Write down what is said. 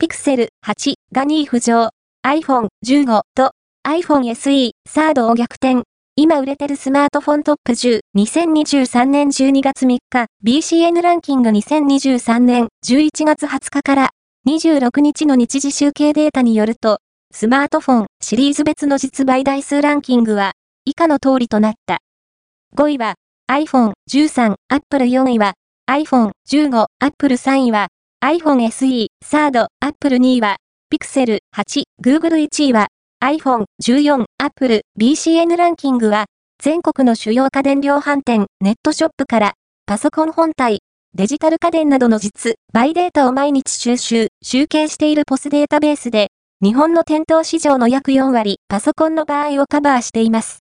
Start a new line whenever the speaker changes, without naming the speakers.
Pixel 8が2位浮上、iPhone 15と iPhone SE サードを逆転。今売れてるスマートフォントップ10、2023年12月3日、BCN ランキング2023年11月20日から。26日の日時集計データによると、スマートフォンシリーズ別の実売台数ランキングは以下の通りとなった。5位は iPhone 13、Apple 4位は iPhone 15、Apple 3位は iPhone SE、サード、Apple 2位は Pixel 8、Google 1位は iPhone 14、Apple BCN ランキングは全国の主要家電量販店、ネットショップからパソコン本体、デジタル家電などの実、バイデータを毎日収集、集計しているポスデータベースで日本の店頭市場の約4割、パソコンの場合をカバーしています。